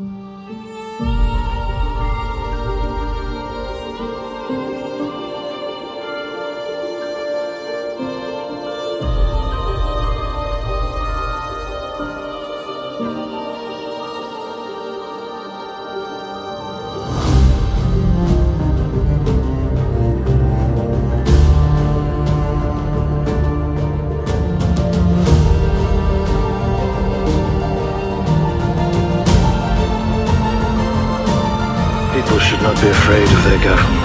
Música afraid of their government.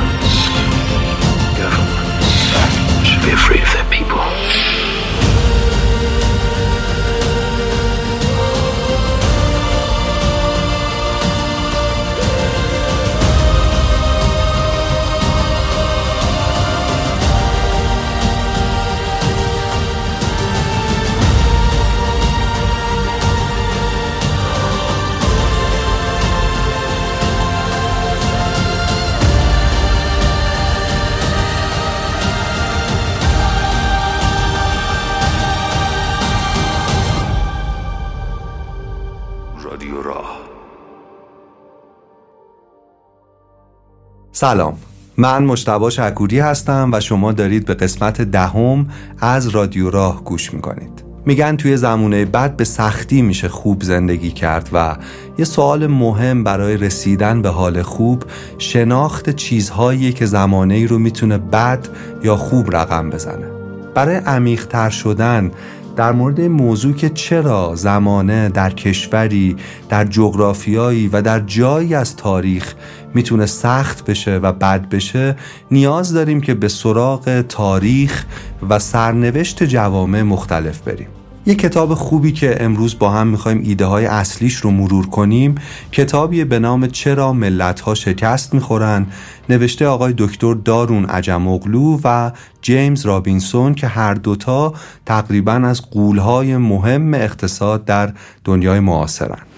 سلام. من مشتبا شکوری هستم و شما دارید به قسمت دهم از رادیو راه گوش می‌کنید. میگن توی زمونه بعد به سختی میشه خوب زندگی کرد و یه سوال مهم برای رسیدن به حال خوب شناخت چیزهایی که زمانه ای رو می‌تونه بد یا خوب رقم بزنه. برای عمیقتر شدن در مورد موضوع که چرا زمانه در کشوری در جغرافیایی و در جایی از تاریخ می‌تونه سخت بشه و بد بشه نیاز داریم که به سراغ تاریخ و سرنوشت جوامع مختلف بریم. یه کتاب خوبی که امروز با هم می‌خوایم ایده های اصلیش رو مرور کنیم کتابی به نام چرا ملت ها شکست می‌خورن؟ نوشته آقای دکتر دارون عجموغلو و جیمز رابینسون که هر دوتا تقریبا از قولهای مهم اقتصاد در دنیای معاصرن.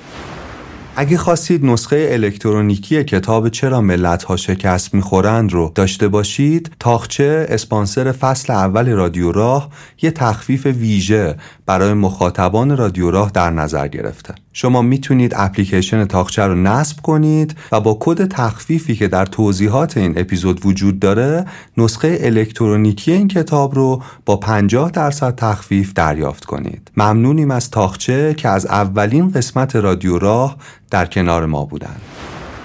اگه خواستید نسخه الکترونیکی کتاب چرا ملت ها شکست می‌خورند رو داشته باشید تاخچه اسپانسر فصل اول رادیو راه یه تخفیف ویژه برای مخاطبان رادیو راه در نظر گرفته. شما می‌تونید اپلیکیشن تاخچه رو نصب کنید و با کد تخفیفی که در توضیحات این اپیزود وجود داره نسخه الکترونیکی این کتاب رو با 50 درصد تخفیف دریافت کنید. ممنونیم از تاخچه که از اولین قسمت رادیو راه در کنار ما بودن.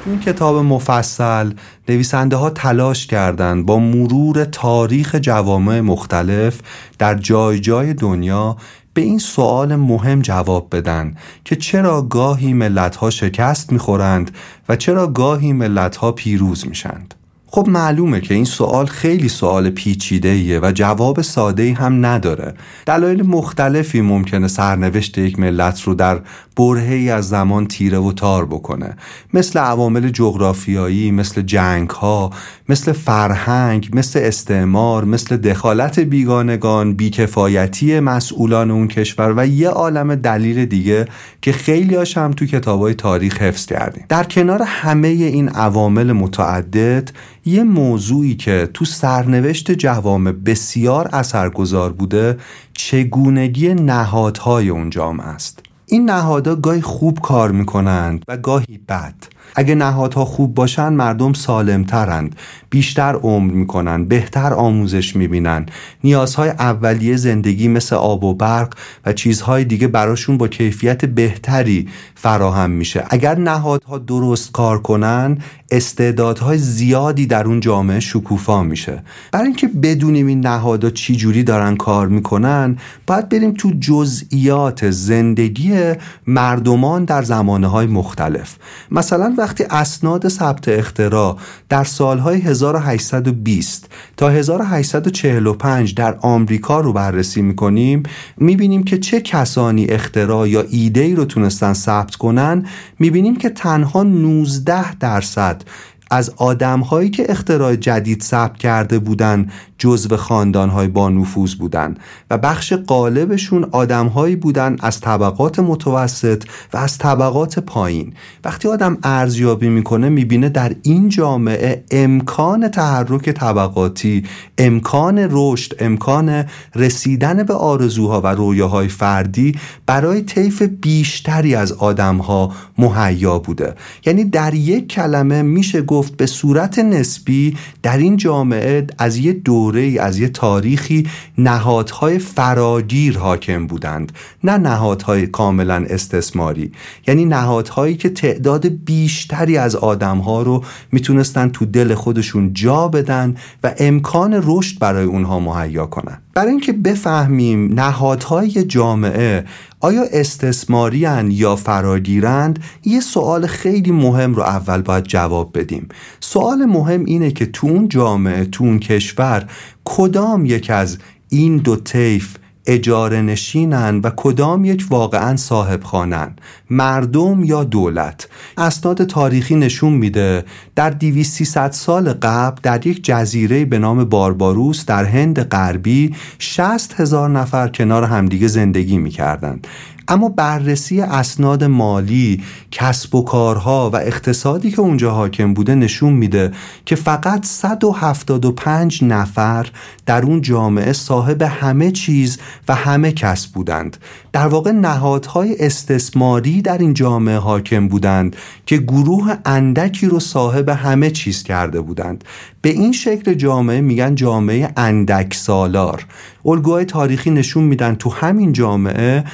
تو این کتاب مفصل نویسنده ها تلاش کردند با مرور تاریخ جوامع مختلف در جای جای دنیا به این سوال مهم جواب بدن که چرا گاهی ملت ها شکست می‌خورند و چرا گاهی ملت ها پیروز میشند خب معلومه که این سوال خیلی سوال پیچیده ایه و جواب ساده ای هم نداره. دلایل مختلفی ممکنه سرنوشت یک ملت رو در برهی از زمان تیره و تار بکنه. مثل عوامل جغرافیایی مثل جنگ ها مثل فرهنگ مثل استعمار مثل دخالت بیگانگان بیکفایتی مسئولان اون کشور و یه عالم دلیل دیگه که خیلی هم تو کتابای تاریخ حفظ کردیم. در کنار همه این عوامل متعدد یه موضوعی که تو سرنوشت جوامع بسیار اثرگذار بوده چگونگی نهادهای اون جامعه است. این نهادها گاهی خوب کار می‌کنند و گاهی بد. اگه نهادها خوب باشن مردم سالمترند. بیشتر عمر می‌کنن بهتر آموزش می‌بینن. نیازهای اولیه زندگی مثل آب و برق و چیزهای دیگه براشون با کیفیت بهتری فراهم میشه. اگر نهادها درست کار کنن استعدادهای زیادی در اون جامعه شکوفا میشه. برای اینکه بدونیم این نهادها چی جوری دارن کار می‌کنن باید بریم تو جزئیات زندگی مردمان در زمانه های مختلف. مثلا وقتی اسناد ثبت اختراع در سالهای 1820 تا 1845 در آمریکا رو بررسی می‌کنیم می‌بینیم که چه کسانی اختراع یا ایده ای رو تونستن ثبت کنن. می‌بینیم که تنها 19 درصد از آدمهایی که اختراع جدید ثبت کرده بودن جزو خاندانهای با نفوذ بودن و بخش قالبشون آدمهایی بودن از طبقات متوسط و از طبقات پایین. وقتی آدم ارزیابی می‌کنه می‌بینه در این جامعه امکان تحرک طبقاتی امکان رشد امکان رسیدن به آرزوها و رویاهای فردی برای طیف بیشتری از آدمها مهیا بوده. یعنی در یک کلمه میشه گفت به صورت نسبی در این جامعه از یه دوره از یه تاریخی نهادهای فراگیر حاکم بودند نه نهادهای کاملا استثماری. یعنی نهادهایی که تعداد بیشتری از آدمها رو می‌تونستن تو دل خودشون جا بدن و امکان رشد برای اونها مهیا کنن. برای اینکه بفهمیم نهادهای جامعه آیا استثماری یا فراگیرند؟ یه سوال خیلی مهم رو اول باید جواب بدیم. سوال مهم اینه که تو اون جامعه تو اون کشور کدام یک از این دو طیف اجاره نشینن و کدام یک واقعا صاحب خانن مردم یا دولت. اسناد تاریخی نشون میده در 200 سال قبل در یک جزیره به نام بارباروس در هند غربی 60 هزار نفر کنار همدیگه زندگی می‌کردند. اما بررسی اسناد مالی کسب و کارها و اقتصادی که اونجا حاکم بوده نشون میده که فقط 175 نفر در اون جامعه صاحب همه چیز و همه کسب بودند. در واقع نهادهای استثماری در این جامعه حاکم بودند که گروه اندکی رو صاحب همه چیز کرده بودند. به این شکل جامعه میگن جامعه اندک سالار الگوهای تاریخی نشون میدن تو همین جامعه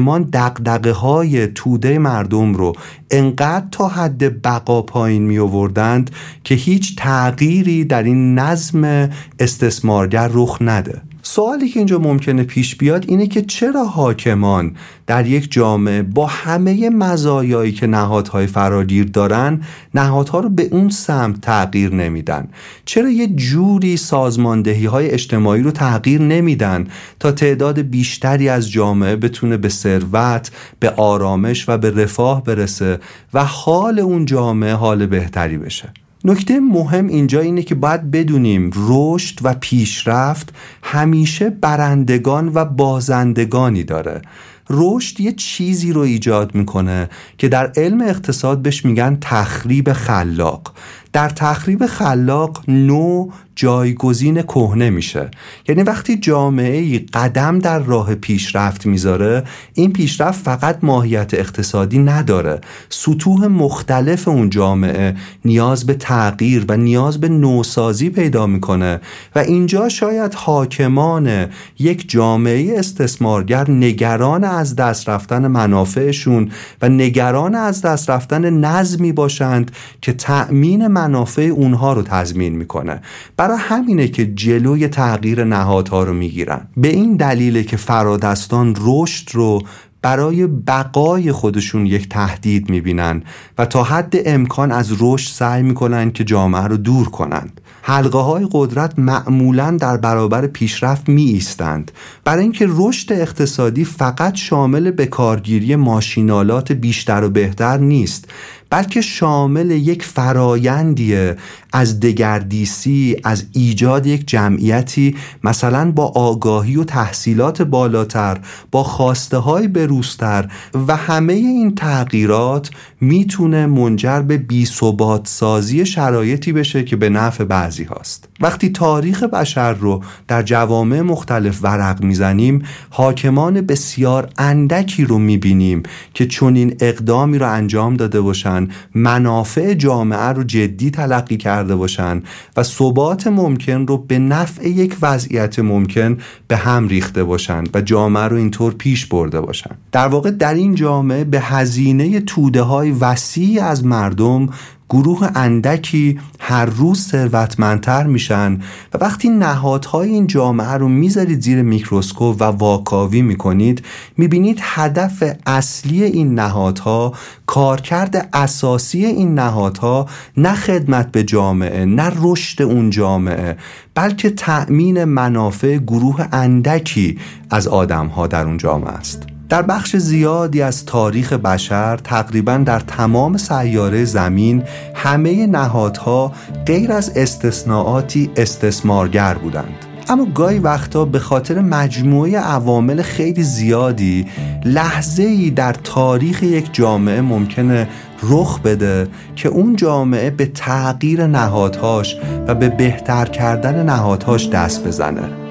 حاکمان دقدقه های توده مردم رو انقدر تا حد بقا پایین می آوردند که هیچ تغییری در این نظم استثمارگر رخ نده. سوالی که اینجا ممکنه پیش بیاد اینه که چرا حاکمان در یک جامعه با همه مزایایی که نهادهای فراگیر دارن نهادها رو به اون سمت تغییر نمیدن؟ چرا یه جوری سازماندهی های اجتماعی رو تغییر نمیدن تا تعداد بیشتری از جامعه بتونه به ثروت به آرامش و به رفاه برسه و حال اون جامعه حال بهتری بشه؟ نکته مهم اینجا اینه که باید بدونیم رشد و پیشرفت همیشه برندگان و بازندگانی داره. رشد یه چیزی رو ایجاد می‌کنه که در علم اقتصاد بهش میگن تخریب خلاق. در تخریب خلاق نو جایگزین کهنه میشه. یعنی وقتی جامعه ای قدم در راه پیشرفت می‌ذاره این پیشرفت فقط ماهیت اقتصادی نداره. سطوح مختلف اون جامعه نیاز به تغییر و نیاز به نوسازی پیدا می‌کنه و اینجا شاید حاکمان یک جامعه استثمارگر نگران از دست رفتن منافعشون و نگران از دست رفتن نظمی باشند که تأمین منافع اونها رو تضمین می‌کنه. برای همینه که جلوی تغییر نهادها رو می‌گیرن. به این دلیله که فرادستان رشد رو برای بقای خودشون یک تهدید می‌بینن و تا حد امکان از رشد سعی می‌کنن که جامعه رو دور کنند. حلقه های قدرت معمولا در برابر پیشرفت می ایستند برای اینکه رشد اقتصادی فقط شامل به کارگیری ماشینالات بیشتر و بهتر نیست. بلکه شامل یک فرایندیه از دگردیسی از ایجاد یک جمعیتی مثلا با آگاهی و تحصیلات بالاتر با خواسته های بروستر و همه این تغییرات می‌تونه منجر به بیثبات سازی شرایطی بشه که به نفع بعضی هاست. وقتی تاریخ بشر رو در جوامع مختلف ورق می‌زنیم حاکمان بسیار اندکی رو می‌بینیم که چنین اقدامی رو انجام داده باشن منافع جامعه رو جدی تلقی کرده باشن و ثبات ممکن رو به نفع یک وضعیت ممکن به هم ریخته باشن و جامعه رو اینطور پیش برده باشن در واقع در این جامعه به هزینه توده های وسیع از مردم گروه اندکی هر روز ثروتمندتر میشن و وقتی نهادهای این جامعه رو می‌ذارید زیر میکروسکوپ و واکاوی می‌کنید می‌بینید هدف اصلی این نهادها کارکرد اساسی این نهادها نه خدمت به جامعه نه رشد اون جامعه بلکه تأمین منافع گروه اندکی از آدمها در اون جامعه است. در بخش زیادی از تاریخ بشر تقریبا در تمام سیاره زمین همه نهادها غیر از استثناعاتی استثمارگر بودند. اما گاهی وقتا به خاطر مجموعه عوامل خیلی زیادی لحظه ای در تاریخ یک جامعه ممکنه رخ بده که اون جامعه به تغییر نهادهاش و به بهتر کردن نهادهاش دست بزنه.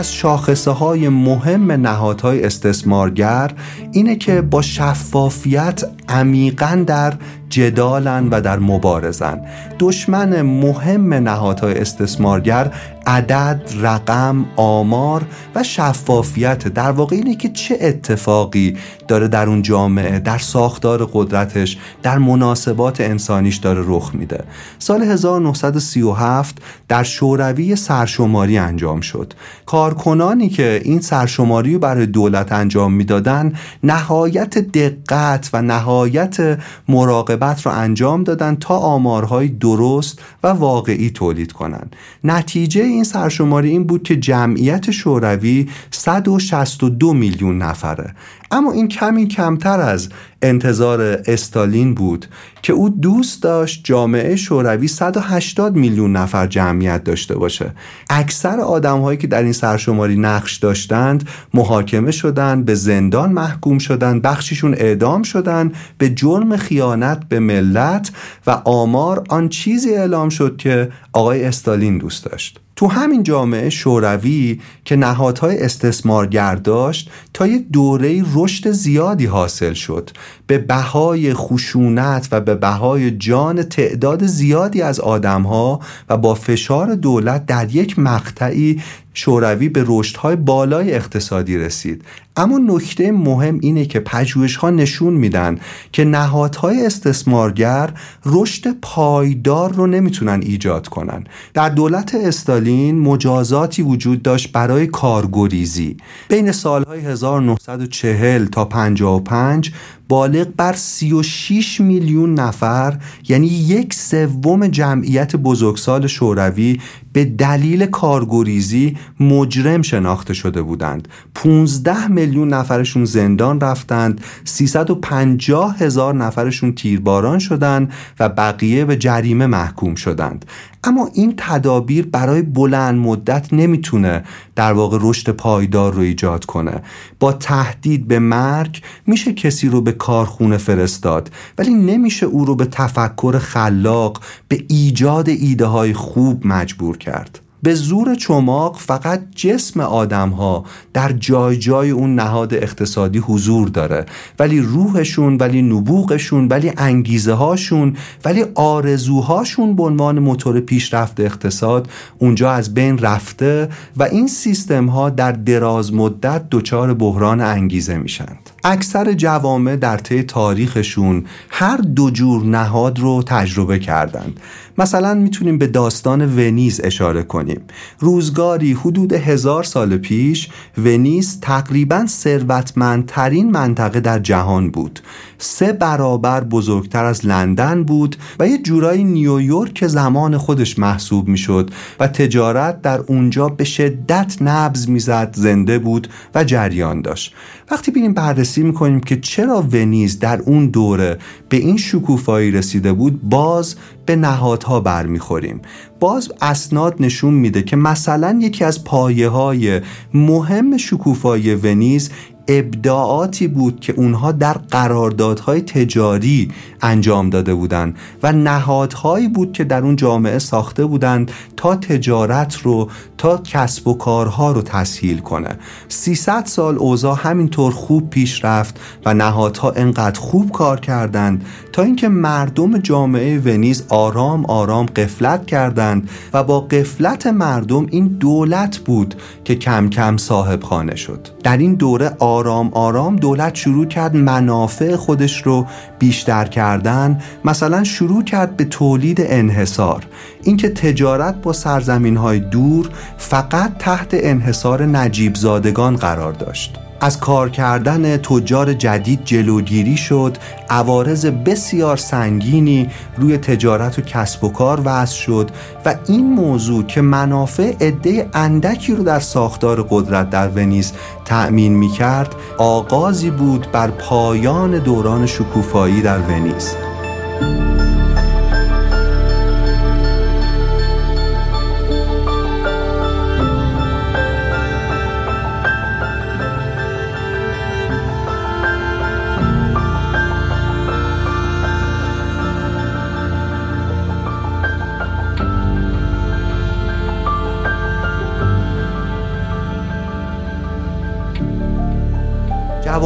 از شاخصه های مهم نهادهای استثمارگر اینه که با شفافیت عمیقا در جدالن و در مبارزن. دشمن مهم نهادهای استثمارگر عدد، رقم، آمار و شفافیت. در واقع اینه که چه اتفاقی داره در اون جامعه در ساختار قدرتش در مناسبات انسانیش داره رخ میده. سال 1937 در شوروی سرشماری انجام شد. کارکنانی که این سرشماری رو برای دولت انجام می‌دادن نهایت دقت و نهایت مراقبت رو انجام دادن تا آمارهای درست و واقعی تولید کنند نتیجه این سرشماری این بود که جمعیت شوروی 162 میلیون نفره. اما این کمی کمتر از انتظار استالین بود که او دوست داشت جامعه شوروی 180 میلیون نفر جمعیت داشته باشه. اکثر آدم هایی که در این سرشماری نقش داشتند محاکمه شدند به زندان محکوم شدند بخشیشون اعدام شدند به جرم خیانت به ملت و آمار آن چیزی اعلام شد که آقای استالین دوست داشت. تو همین جامعه شوروی که نهادهای استثمارگر داشت تا یه دوره رشد زیادی حاصل شد. به بهای خشونت و به بهای جان تعداد زیادی از آدمها و با فشار دولت در یک مقطعی شوروی به رشدهای بالای اقتصادی رسید. اما نکته مهم اینه که پژوهش ها نشون میدن که نهادهای استثمارگر رشد پایدار رو نمی‌تونن ایجاد کنن. در دولت استالین مجازاتی وجود داشت برای کارگریزی. بین سالهای 1940 تا 55 بالغ بر 36 میلیون نفر یعنی یک سوم جمعیت بزرگسال شوروی به دلیل کارگریزی مجرم شناخته شده بودند. 15 میلیون نفرشون زندان رفتند 350 هزار نفرشون تیرباران شدند و بقیه به جریمه محکوم شدند. اما این تدابیر برای بلند مدت نمی‌تونه در واقع رشد پایدار رو ایجاد کنه. با تهدید به مرگ میشه کسی رو به کارخونه فرستاد. ولی نمیشه او رو به تفکر خلاق به ایجاد ایده های خوب مجبور کرد. به زور چماق فقط جسم آدم ها در جای جای اون نهاد اقتصادی حضور داره. ولی روحشون ولی نبوغشون ولی انگیزه هاشون ولی آرزوهاشون به عنوان موتور پیشرفت اقتصاد اونجا از بین رفته و این سیستم ها در دراز مدت دچار بحران انگیزه میشند اکثر جوامع در طی تاریخشون هر دو جور نهاد رو تجربه کردند. مثلا می‌تونیم به داستان ونیز اشاره کنیم. روزگاری حدود هزار سال پیش ونیز تقریبا ثروتمندترین منطقه در جهان بود. سه برابر بزرگتر از لندن بود و یه جورایی نیویورک زمان خودش محسوب می‌شد و تجارت در اونجا به شدت نبز می‌زد زنده بود و جریان داشت. وقتی بینیم بررسی می‌کنیم که چرا ونیز در اون دوره به این شکوفایی رسیده بود باز به نهادها برمیخوریم. باز اسناد نشون میده که مثلا یکی از پایه های مهم شکوفایی ونیز ابداعاتی بود که اونها در قراردادهای تجاری انجام داده بودند و نهادهایی بود که در اون جامعه ساخته بودند تا تجارت رو تا کسب و کارها رو تسهیل کنه. 300 سال اوضاع همینطور خوب پیش رفت و نهادها انقدر خوب کار کردند تا اینکه مردم جامعه ونیز آرام آرام قفلت کردند و با قفلت مردم این دولت بود که کم کم صاحب خانه شد. در این دوره آرام آرام دولت شروع کرد منافع خودش رو بیشتر کردن مثلا شروع کرد به تولید انحصار. اینکه تجارت با سرزمین های دور فقط تحت انحصار نجیب زادگان قرار داشت. از کار کردن تجار جدید جلوگیری شد عوارض بسیار سنگینی روی تجارت و کسب و کار وضع شد و این موضوع که منافع عده اندکی رو در ساختار قدرت در ونیز تأمین می کرد آغازی بود بر پایان دوران شکوفایی در ونیز.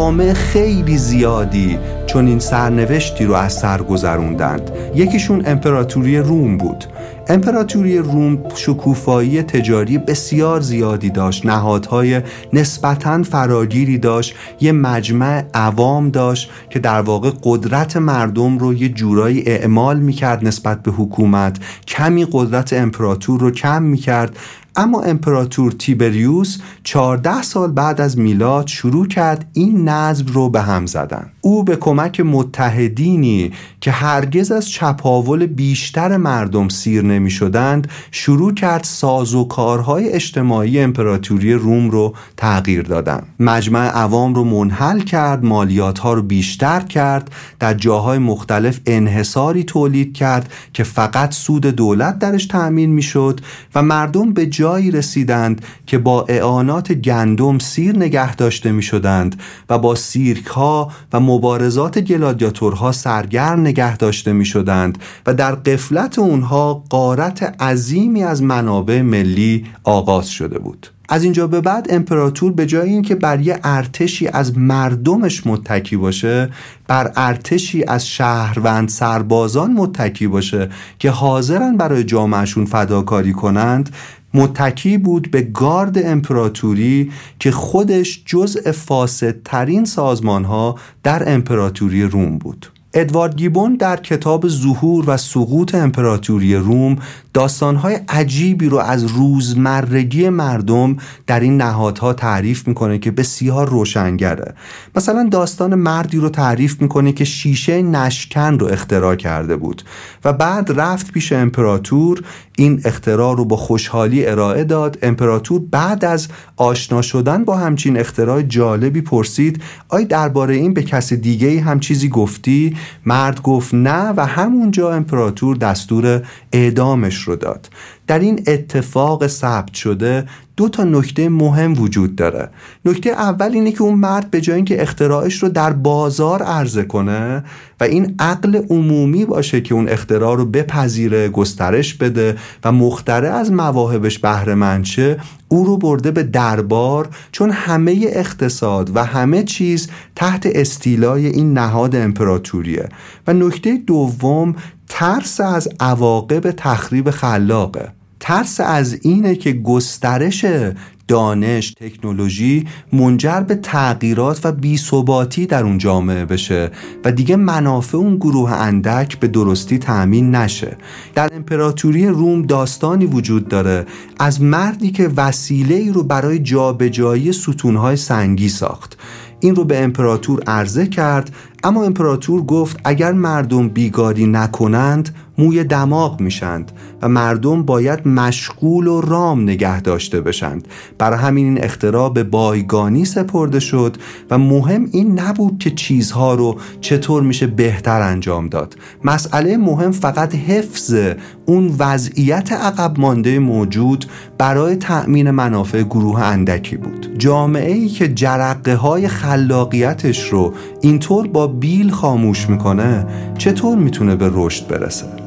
جوامع خیلی زیادی چون این سرنوشتی رو از سر گذروندند. یکیشون امپراتوری روم بود. امپراتوری روم شکوفایی تجاری بسیار زیادی داشت. نهادهای نسبتا فراگیری داشت. یه مجمع عوام داشت که در واقع قدرت مردم رو یه جورایی اعمال می‌کرد نسبت به حکومت. کمی قدرت امپراتور رو کم می‌کرد. اما امپراتور تیبریوس 14 سال بعد از میلاد شروع کرد این نظم رو به هم زدن. او به کمک متحدینی که هرگز از چپاول بیشتر مردم سیر نمی شدند شروع کرد ساز و کارهای اجتماعی امپراتوری روم رو تغییر دادن. مجمع عوام رو منحل کرد مالیات ها رو بیشتر کرد در جاهای مختلف انحصاری تولید کرد که فقط سود دولت درش تأمین می شد و مردم به جایی رسیدند که با اعانات گندم سیر نگه داشته می شدند و با سیرک ها و مبارزات گلادیاتورها سرگرم نگه داشته می شدند و در قفلت اونها قارت عظیمی از منابع ملی آغاز شده بود. از اینجا به بعد امپراتور به جای اینکه بر یه ارتشی از مردمش متکی باشه بر ارتشی از شهروند سربازان متکی باشه که حاضرن برای جامعشون فداکاری کنند متکی بود به گارد امپراتوری که خودش جزء فاسدترین سازمان ها در امپراتوری روم بود. ادوارد گیبون در کتاب ظهور و سقوط امپراتوری روم داستانهای عجیبی رو از روزمرگی مردم در این نهادها تعریف می‌کنه که بسیار روشنگره. مثلا داستان مردی رو تعریف می‌کنه که شیشه نشکن رو اختراع کرده بود و بعد رفت پیش امپراتور این اختراع رو با خوشحالی ارائه داد. امپراتور بعد از آشنا شدن با همچین اختراع جالبی پرسید آیا درباره این به کس دیگه هم چیزی گفتی؟ مرد گفت نه. و همونجا امپراتور دستور اعدامش шудат. در این اتفاق ثبت شده دو تا نکته مهم وجود داره. نکته اول اینه که اون مرد به جای اینکه اختراعش رو در بازار عرضه کنه و این عقل عمومی باشه که اون اختراع رو بپذیره گسترش بده و مختره از مواهبش بهره شه او رو برده به دربار چون همه اقتصاد و همه چیز تحت استیلای این نهاد امپراتوریه. و نکته دوم ترس از عواقب تخریب خلاقه. ترس از اینه که گسترش دانش تکنولوژی منجر به تغییرات و بیثباتی در اون جامعه بشه و دیگه منافع اون گروه اندک به درستی تأمین نشه. در امپراتوری روم داستانی وجود داره از مردی که وسیله ای رو برای جابجایی ستونهای سنگی ساخت. این رو به امپراتور عرضه کرد اما امپراتور گفت اگر مردم بیگاری نکنند موی دماغ میشند و مردم باید مشغول و رام نگه داشته بشند. برای همین این اختراع به بایگانی سپرده شد و مهم این نبود که چیزها رو چطور میشه بهتر انجام داد. مسئله مهم فقط حفظ اون وضعیت عقب مانده موجود برای تأمین منافع گروه اندکی بود. جامعه ای که جرقه های خلاقیتش رو اینطور با بیل خاموش می‌کنه چطور می‌تونه به رشد برسه؟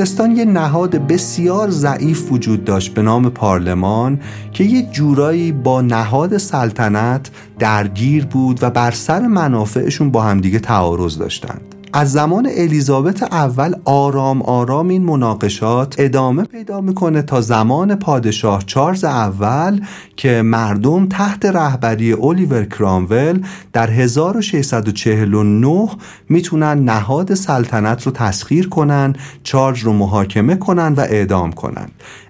انگلستان یه نهاد بسیار ضعیف وجود داشت به نام پارلمان که یه جورایی با نهاد سلطنت درگیر بود و بر سر منافعشون با همدیگه تعارض داشتند از زمان الیزابت اول آرام آرام این مناقشات ادامه پیدا می‌کنه تا زمان پادشاه چارلز اول که مردم تحت رهبری الیور کرامول در 1649 می‌تونن نهاد سلطنت رو تسخیر کنن چارلز رو محاکمه کنن و اعدام کنن.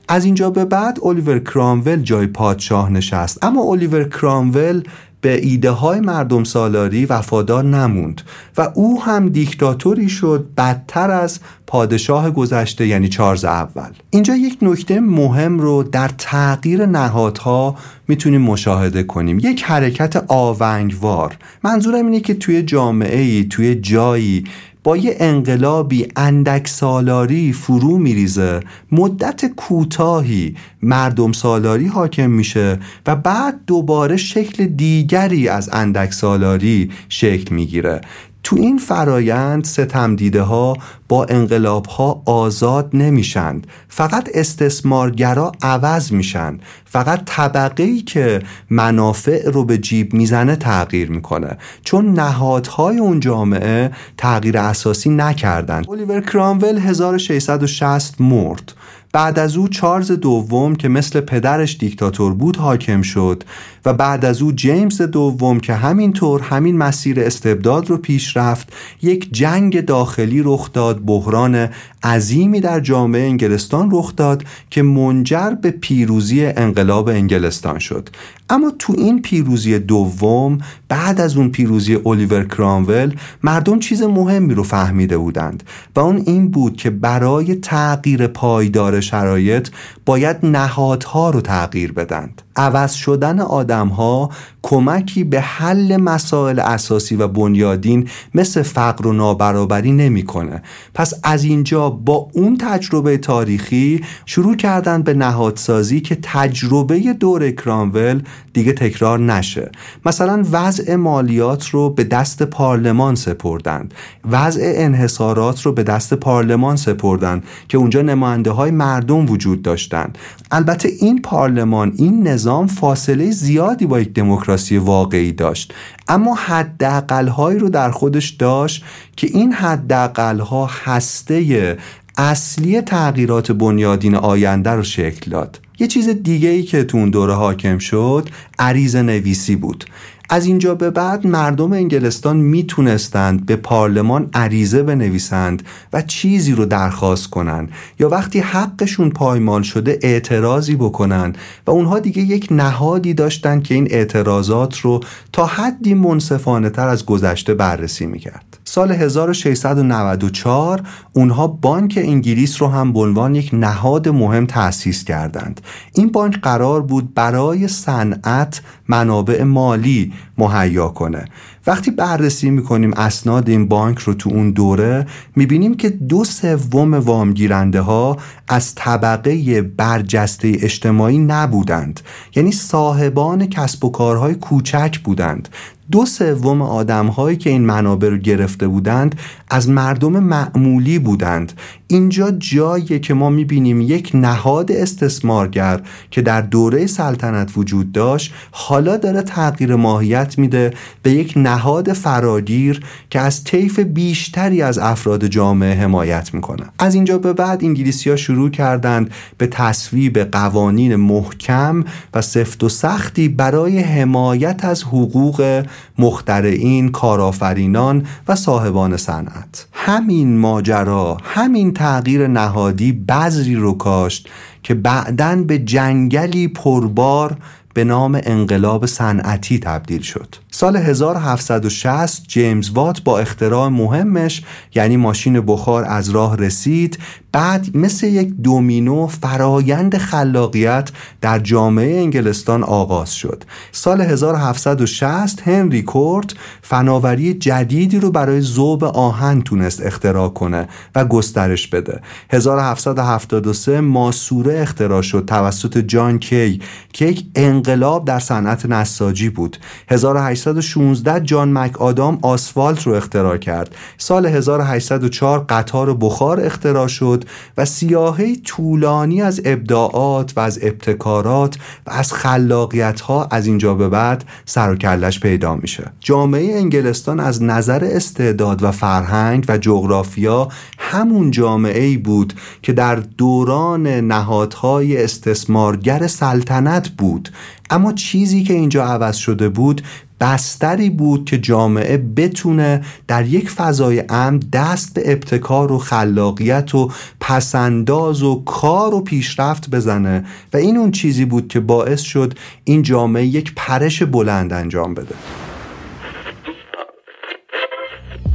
از اینجا به بعد الیور کرامول جای پادشاه نشست. اما الیور کرامول به ایده های مردم سالاری وفادار نموند و او هم دیکتاتوری شد بدتر از پادشاه گذشته یعنی چارز اول. اینجا یک نکته مهم رو در تغییر نهادها می‌تونیم مشاهده کنیم. یک حرکت آونگوار. منظورم اینه که توی جامعه ای توی جایی با یه انقلابی اندک سالاری فرو میریزه. مدت کوتاهی مردم سالاری حاکم میشه و بعد دوباره شکل دیگری از اندک سالاری شکل می‌گیره. تو این فرایند ستم دیده ها با انقلاب ها آزاد نمیشند. فقط استثمارگرا عوض میشن. فقط طبقه ای که منافع رو به جیب می‌زنه تغییر می‌کنه. چون نهادهای اون جامعه تغییر اساسی نکردند الیور کرامول 1660 مرد. بعد از او چارلز دوم که مثل پدرش دیکتاتور بود حاکم شد و بعد از او جیمز دوم که همینطور همین مسیر استبداد رو پیش رفت یک جنگ داخلی رخ داد بحران عظیمی در جامعه انگلستان رخ داد که منجر به پیروزی انقلاب انگلستان شد. اما تو این پیروزی دوم بعد از اون پیروزی الیور کرامول مردم چیز مهمی رو فهمیده بودند و اون این بود که برای تغییر پایدار شرایط باید نهادها رو تغییر بدند. عوض شدن آدم ها کمکی به حل مسائل اساسی و بنیادین مثل فقر و نابرابری نمی‌کنه. پس از اینجا با اون تجربه تاریخی شروع کردن به نهادسازی که تجربه دور کرامول دیگه تکرار نشه. مثلا وضع مالیات رو به دست پارلمان سپردند. وضع انحصارات رو به دست پارلمان سپردند که اونجا نماینده های مردم وجود داشتند. البته این پارلمان این نظام فاصله زیادی با یک دموکراسی واقعی داشت. اما حداقل‌هایی رو در خودش داشت که این حداقل‌ها هسته اصلی تغییرات بنیادین آینده رو شکل داد. یه چیز دیگه ای که تو اون دوره حاکم شد عریض نویسی بود. از اینجا به بعد مردم انگلستان می‌تونستند به پارلمان عریضه بنویسند و چیزی رو درخواست کنند. یا وقتی حقشون پایمال شده اعتراضی بکنند. و اونها دیگه یک نهادی داشتند که این اعتراضات رو تا حدی منصفانه تر از گذشته بررسی می‌کرد. سال 1694 اونها بانک انگلیس رو هم به عنوان یک نهاد مهم تأسیس کردند. این بانک قرار بود برای صنعت منابع مالی مهیا کنه. وقتی بررسی می‌کنیم اسناد این بانک رو تو اون دوره می‌بینیم که دو سوم وامگیرنده ها از طبقه برجسته اجتماعی نبودند. یعنی صاحبان کسب و کارهای کوچک بودند. دو سوم آدم هایی که این منابع رو گرفته بودند از مردم معمولی بودند. اینجا جاییه که ما می‌بینیم یک نهاد استثمارگر که در دوره سلطنت وجود داشت حالا داره تغییر ماهیت میده به یک نهاد فراگیر که از طیف بیشتری از افراد جامعه حمایت می‌کنه. از اینجا به بعد انگلیسی ها شروع کردند به تصویب قوانین محکم و سفت و سختی برای حمایت از حقوق مخترعین کارآفرینان و صاحبان صنعت. همین ماجرا همین تغییر نهادی بذری رو کاشت که بعدا به جنگلی پربار به نام انقلاب صنعتی تبدیل شد. سال 1760 جیمز وات با اختراع مهمش یعنی ماشین بخار از راه رسید بعد مثل یک دومینو فرایند خلاقیت در جامعه انگلستان آغاز شد. سال 1760 هنری کورت فناوری جدیدی رو برای ذوب آهن تونست اختراع کنه و گسترش بده. 1773 ماسوره اختراع شد توسط جان کی. که یک انقلاب در صنعت نساجی بود. 1816 جان مک آدام آسفالت رو اختراع کرد. سال 1804 قطار بخار اختراع شد و سیاهه طولانی از ابداعات و از ابتکارات و از خلاقیت ها از اینجا به بعد سر و کلش پیدا میشه. جامعه انگلستان از نظر استعداد و فرهنگ و جغرافیا همون جامعه ای بود که در دوران نهادهای استثمارگر سلطنت بود. اما چیزی که اینجا عوض شده بود بستری بود که جامعه بتونه در یک فضای امن دست به ابتکار و خلاقیت و پسنداز و کار و پیشرفت بزنه. و این اون چیزی بود که باعث شد این جامعه یک پرش بلند انجام بده.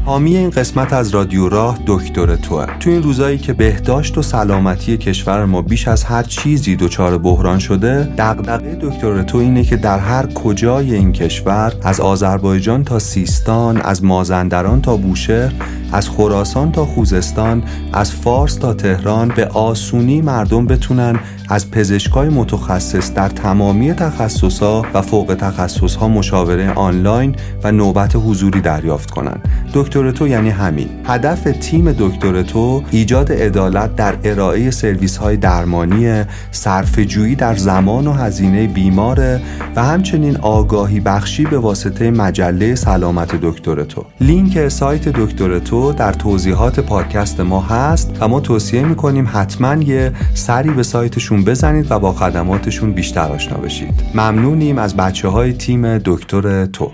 حامی این قسمت از رادیو راه دکتر توه. تو این روزایی که بهداشت و سلامتی کشور ما بیش از هر چیزی دچار بحران شده دغدغه دکتر تو اینه که در هر کجای این کشور از آذربایجان تا سیستان از مازندران تا بوشهر از خراسان تا خوزستان از فارس تا تهران به آسونی مردم بتونن از پزشکای متخصص در تمامی تخصصها و فوق تخصصها مشاوره آنلاین و نوبت حضوری دریافت کنند. دکتر تو یعنی همین. هدف تیم دکتر تو ایجاد عدالت در ارائه سرویس های درمانی، صرفه‌جویی در زمان و هزینه بیمار و همچنین آگاهی بخشی به واسطه مجله سلامت دکتر تو. لینک سایت دکتر تو در توضیحات پادکست ما هست و ما توصیه می‌کنیم حتما یه سری به سایتشون بزنید و با خدماتشون بیشتر آشنا بشید. ممنونیم از بچه های تیم دکتر تو.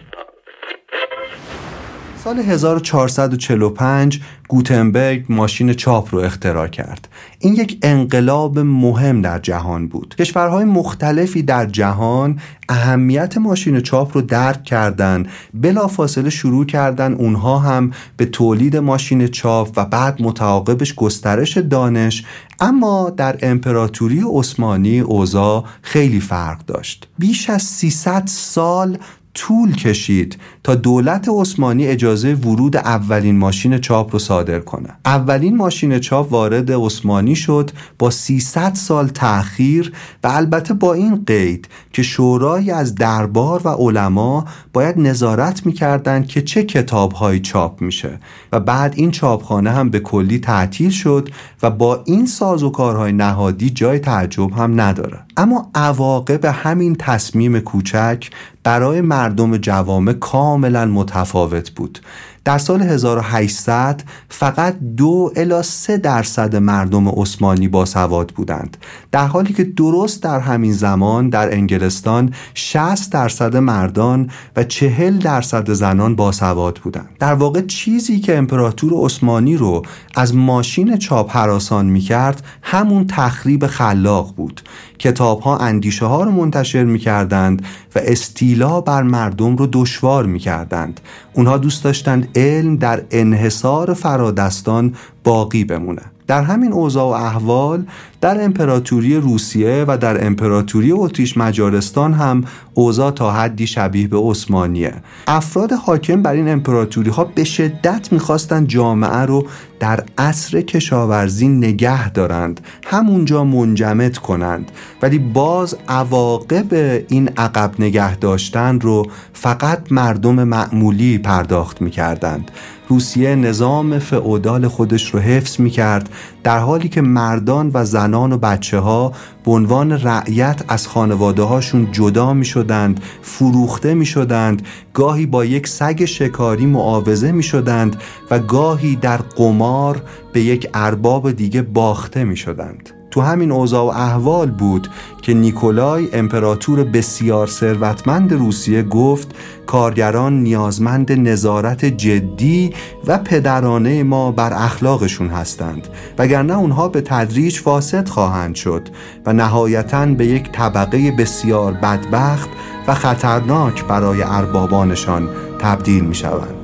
سال 1445 گوتنبرگ ماشین چاپ رو اختراع کرد. این یک انقلاب مهم در جهان بود. کشورهای مختلفی در جهان اهمیت ماشین چاپ رو درک کردن بلافاصله شروع کردن اونها هم به تولید ماشین چاپ و بعد متعاقبش گسترش دانش. اما در امپراتوری عثمانی اوضاع خیلی فرق داشت. بیش از 300 سال طول کشید تا دولت عثمانی اجازه ورود اولین ماشین چاپ رو صادر کنه. اولین ماشین چاپ وارد عثمانی شد با 300 سال تأخیر و البته با این قید که شورای از دربار و علما باید نظارت می‌کردند که چه کتابهایی چاپ میشه و بعد این چاپخانه هم به کلی تعطیل شد و با این ساز و کارهای نهادی جای تعجب هم نداره. اما عواقب همین تصمیم کوچک برای مردم جوامع کاملا متفاوت بود. در سال 1800 فقط دو الا سه درصد مردم عثمانی باسواد بودند. در حالی که درست در همین زمان در انگلستان 60 درصد مردان و 40 درصد زنان باسواد بودند. در واقع چیزی که امپراتور عثمانی رو از ماشین چاپ حراسان می کرد همون تخریب خلاق بود. کتاب ها اندیشه ها رو منتشر می کردند و استیلا بر مردم رو دشوار می کردند اونها دوست داشتند علم در انحصار فرادستان باقی بمونه. در همین اوضاع و احوال در امپراتوری روسیه و در امپراتوری اتریش مجارستان هم اوضاع تا حدی شبیه به عثمانیه. افراد حاکم بر این امپراتوری ها به شدت می‌خواستند جامعه رو در عصر کشاورزی نگه دارند همونجا منجمد کنند. ولی باز عواقب این عقب نگه داشتن رو فقط مردم معمولی پرداخت می‌کردند. روسیه نظام فعودال خودش رو حفظ می کرد در حالی که مردان و زنان و بچه ها به عنوان رعیت از خانواده هاشون جدا می شدند فروخته می شدند گاهی با یک سگ شکاری معاوضه می شدند و گاهی در قمار به یک ارباب دیگه باخته می شدند تو همین اوضاع و احوال بود که نیکولای امپراتور بسیار ثروتمند روسیه گفت کارگران نیازمند نظارت جدی و پدرانه ما بر اخلاقشون هستند وگرنه اونها به تدریج فاسد خواهند شد و نهایتا به یک طبقه بسیار بدبخت و خطرناک برای اربابانشان تبدیل می شوند.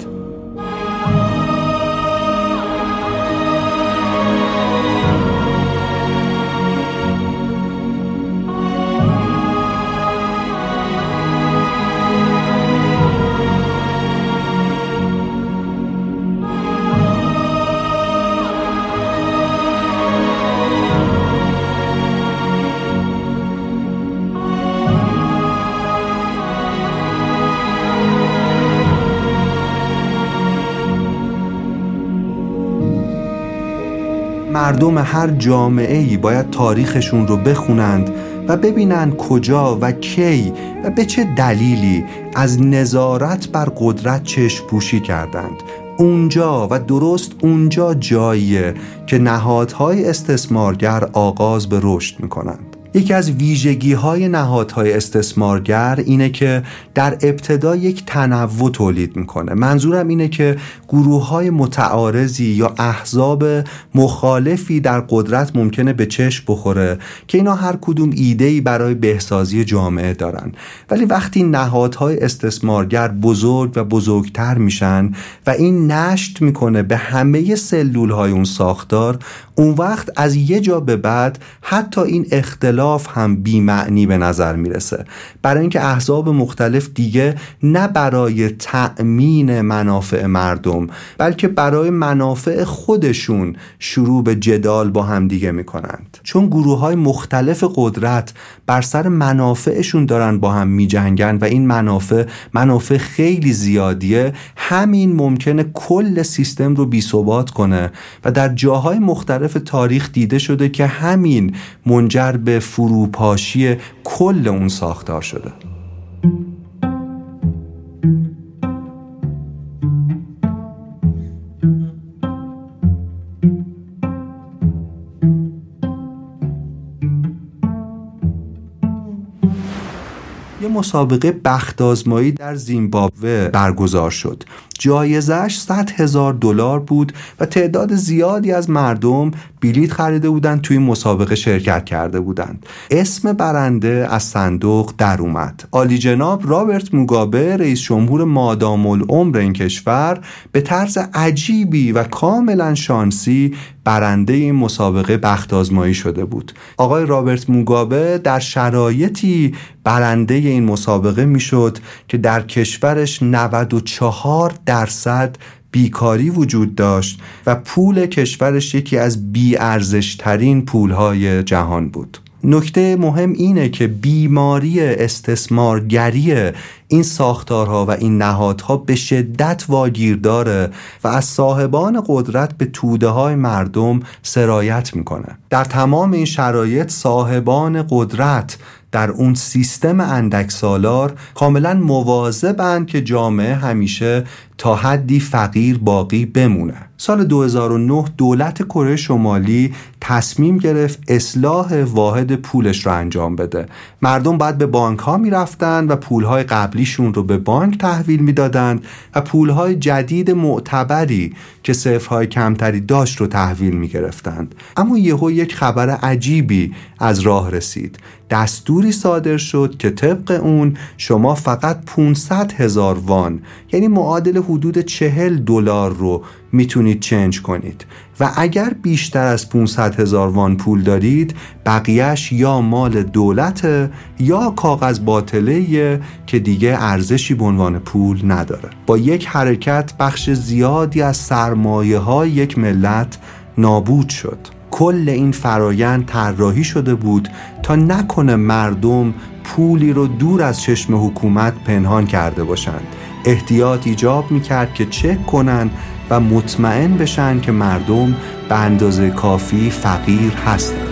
مردم هر جامعه ای باید تاریخشون رو بخونند و ببینند کجا و کی و به چه دلیلی از نظارت بر قدرت چشم پوشی کردند. اونجا و درست اونجا جاییه که نهادهای استثمارگر آغاز به رشد می‌کنند. یکی از ویژگی های نهادهای استثمارگر اینه که در ابتدا یک تنوع تولید می‌کنه. منظورم اینه که گروه های متعارضی یا احزاب مخالفی در قدرت ممکنه به چشم بخوره که اینا هر کدوم ایدهی برای بهسازی جامعه دارن. ولی وقتی نهادهای استثمارگر بزرگ و بزرگتر میشن و این نشت می‌کنه به همه سلول های اون ساختار اون وقت از یه جا به بعد حتی این اختلاف هم بیمعنی به نظر می‌رسه. برای اینکه احزاب مختلف دیگه نه برای تأمین منافع مردم بلکه برای منافع خودشون شروع به جدال با هم دیگه می‌کنند. چون گروه های مختلف قدرت بر سر منافعشون دارن با هم میجنگن و این منافع منافع خیلی زیادیه. همین ممکنه کل سیستم رو بی کنه و در جاهای مختلف تاریخ دیده شده که همین منجر به فروپاشی کل اون ساختار شده. یه مسابقه بخت آزمایی در زیمبابوه برگزار شد. جایزش 100 هزار دلار بود و تعداد زیادی از مردم بلیت خریده بودند توی مسابقه شرکت کرده بودند. اسم برنده از صندوق در اومد. عالی جناب رابرت موگابه رئیس جمهور مادام العمر این کشور به طرز عجیبی و کاملا شانسی برنده این مسابقه بخت آزمایی شده بود. آقای رابرت موگابه در شرایطی برنده این مسابقه می‌شد که در کشورش 94 درصد بیکاری وجود داشت و پول کشورش یکی از بیارزشترین پولهای جهان بود. نکته مهم اینه که بیماری استثمارگری این ساختارها و این نهادها به شدت واگیر داره و از صاحبان قدرت به توده های مردم سرایت می‌کنه. در تمام این شرایط صاحبان قدرت در اون سیستم اندک سالار کاملا مواظبند که جامعه همیشه تا حدی فقیر باقی بمونه. سال 2009 دولت کره شمالی تصمیم گرفت اصلاح واحد پولش رو انجام بده. مردم باید به بانک ها می رفتن و پول های قبلیشون رو به بانک تحویل می‌دادند و پول های جدید معتبری که صفرهای کمتری داشت رو تحویل می گرفتند اما یهو یک خبر عجیبی از راه رسید. دستوری صادر شد که طبق اون شما فقط 500 هزار وان یعنی معادل حدود 40 دلار رو می‌تونید چنج کنید. و اگر بیشتر از 500 هزار وان پول دارید بقیهش یا مال دولت یا کاغذ باطله که دیگه ارزشی به عنوان پول نداره. با یک حرکت بخش زیادی از سرمایه های یک ملت نابود شد. کل این فرایند طراحی شده بود تا نکنه مردم پولی رو دور از چشم حکومت پنهان کرده باشند. احتیاط ایجاب می‌کرد که چک کنن و مطمئن بشن که مردم به اندازه کافی فقیر هستند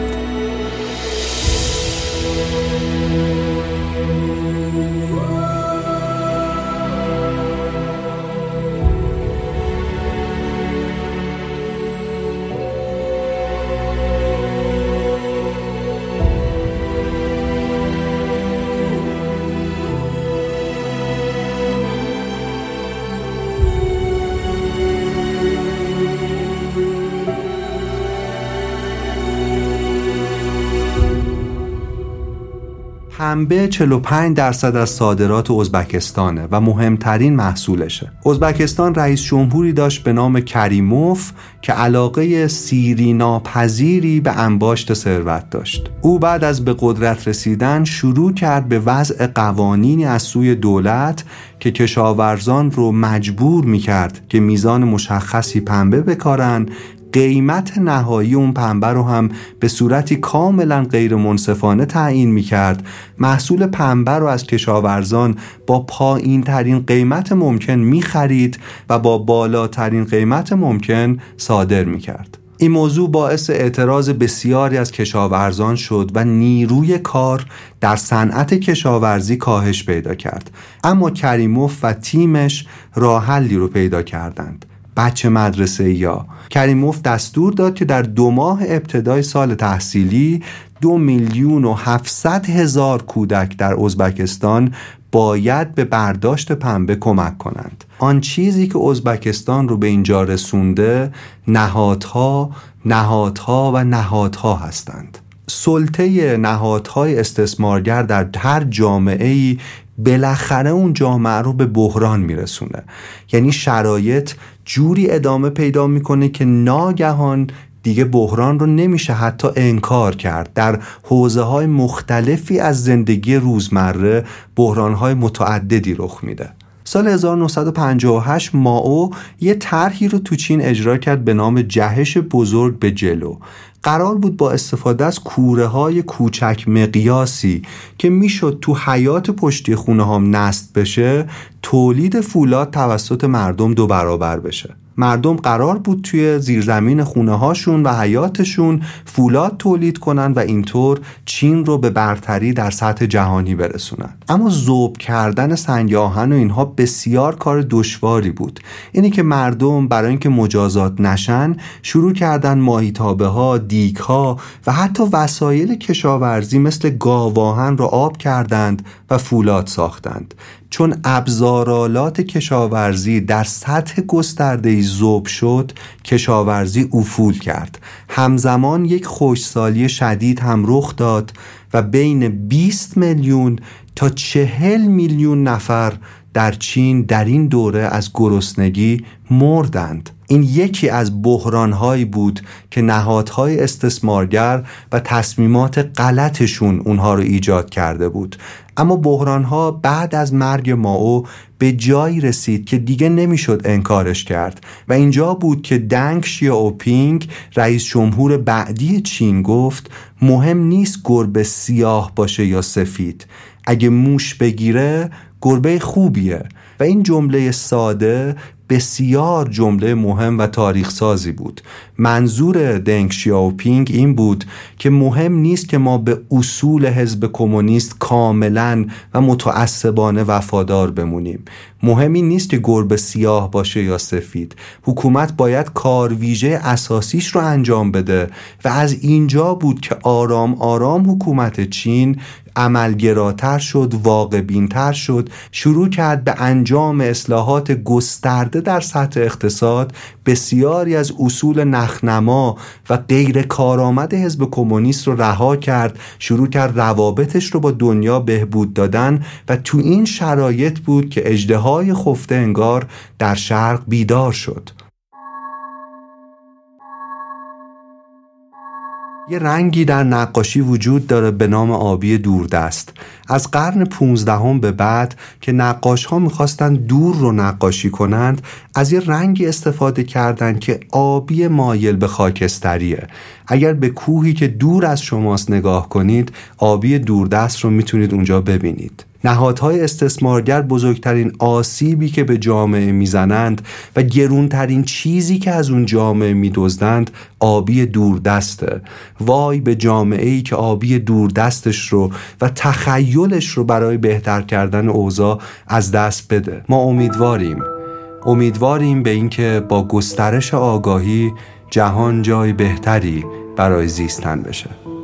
پنبه 45 درصد از صادرات ازبکستانه و مهمترین محصولشه. ازبکستان رئیس جمهوری داشت به نام کریموف که علاقه سیری ناپذیری به انباشت ثروت داشت. او بعد از به قدرت رسیدن شروع کرد به وضع قوانینی از سوی دولت که کشاورزان رو مجبور می‌کرد که میزان مشخصی پنبه بکارن قیمت نهایی اون پنبه رو هم به صورتی کاملا غیر منصفانه تعیین می کرد محصول پنبه رو از کشاورزان با پایین ترین قیمت ممکن می خرید و با بالاترین قیمت ممکن صادر می کرد این موضوع باعث اعتراض بسیاری از کشاورزان شد و نیروی کار در صنعت کشاورزی کاهش پیدا کرد. اما کریموف و تیمش راه حلی رو پیدا کردند. بچه مدرسه یا. کریموف دستور داد که در دو ماه ابتدای سال تحصیلی دو میلیون و هفتصد هزار کودک در ازبکستان باید به برداشت پنبه کمک کنند. آن چیزی که ازبکستان رو به اینجا رسونده نهادها نهادها و نهادها هستند. سلطه نهادهای استثمارگر در هر جامعه ای بالاخره اون جامعه رو به بحران میرسونه. یعنی شرایط جوری ادامه پیدا می‌کنه که ناگهان دیگه بحران رو نمیشه حتی انکار کرد. در حوزه های مختلفی از زندگی روزمره بحران های متعددی رخ میده. سال 1958 ماو یه طرحی رو تو چین اجرا کرد به نام جهش بزرگ به جلو. قرار بود با استفاده از کوره های کوچک مقیاسی که می‌شد تو حیات پشتی خونه ها نست بشه تولید فولاد توسط مردم دو برابر بشه. مردم قرار بود توی زیرزمین خونه هاشون و حیاتشون فولاد تولید کنن و اینطور چین رو به برتری در سطح جهانی برسونن. اما زوب کردن سنگ آهن و اینها بسیار کار دشواری بود. اینی که مردم برای اینکه مجازات نشن شروع کردن ماهیتابه ها دیک ها و حتی وسایل کشاورزی مثل گاواهن را آب کردند و فولاد ساختند. چون ابزارالات کشاورزی در سطح گسترده زوب شد کشاورزی افول کرد. همزمان یک خوشسالی شدید هم رخ داد و بین 20 میلیون تا 40 میلیون نفر در چین در این دوره از گرسنگی مردند. این یکی از بحرانهایی بود که نهادهای استثمارگر و تصمیمات غلطشون اونها رو ایجاد کرده بود. اما بحرانها بعد از مرگ ماو به جایی رسید که دیگه نمی‌شد انکارش کرد و اینجا بود که دنگ شیاوپینگ رئیس جمهور بعدی چین گفت مهم نیست گربه سیاه باشه یا سفید. اگه موش بگیره گربه خوبیه. و این جمله ساده بسیار جمله مهم و تاریخ سازی بود. منظور دنگ شیاوپینگ این بود که مهم نیست که ما به اصول حزب کمونیست کاملا و متعصبانه وفادار بمونیم. مهم این نیست که گربه سیاه باشه یا سفید. حکومت باید کار ویژه اساسیش رو انجام بده و از اینجا بود که آرام آرام حکومت چین عملگراتر شد واقع بینتر شد شروع کرد به انجام اصلاحات گسترده در سطح اقتصاد بسیاری از اصول نخنما و غیر کارآمد حزب کمونیست رو رها کرد شروع کرد روابطش رو با دنیا بهبود دادن و تو این شرایط بود که اجدهای خفته انگار در شرق بیدار شد. یه رنگی در نقاشی وجود داره به نام آبی دوردست. از قرن 15 به بعد که نقاش ها می‌خواستن دور رو نقاشی کنند از یه رنگی استفاده کردند که آبی مایل به خاکستریه. اگر به کوهی که دور از شماست نگاه کنید آبی دوردست رو می‌تونید اونجا ببینید. نهادهای استثمارگر بزرگترین آسیبی که به جامعه می‌زنند و گرونترین چیزی که از اون جامعه میدزدند آبی دوردسته. وای به جامعه ای که آبی دوردستش رو و تخیلش رو برای بهتر کردن اوضاع از دست بده. ما امیدواریم. امیدواریم به اینکه با گسترش آگاهی جهان جای بهتری برای زیستن بشه.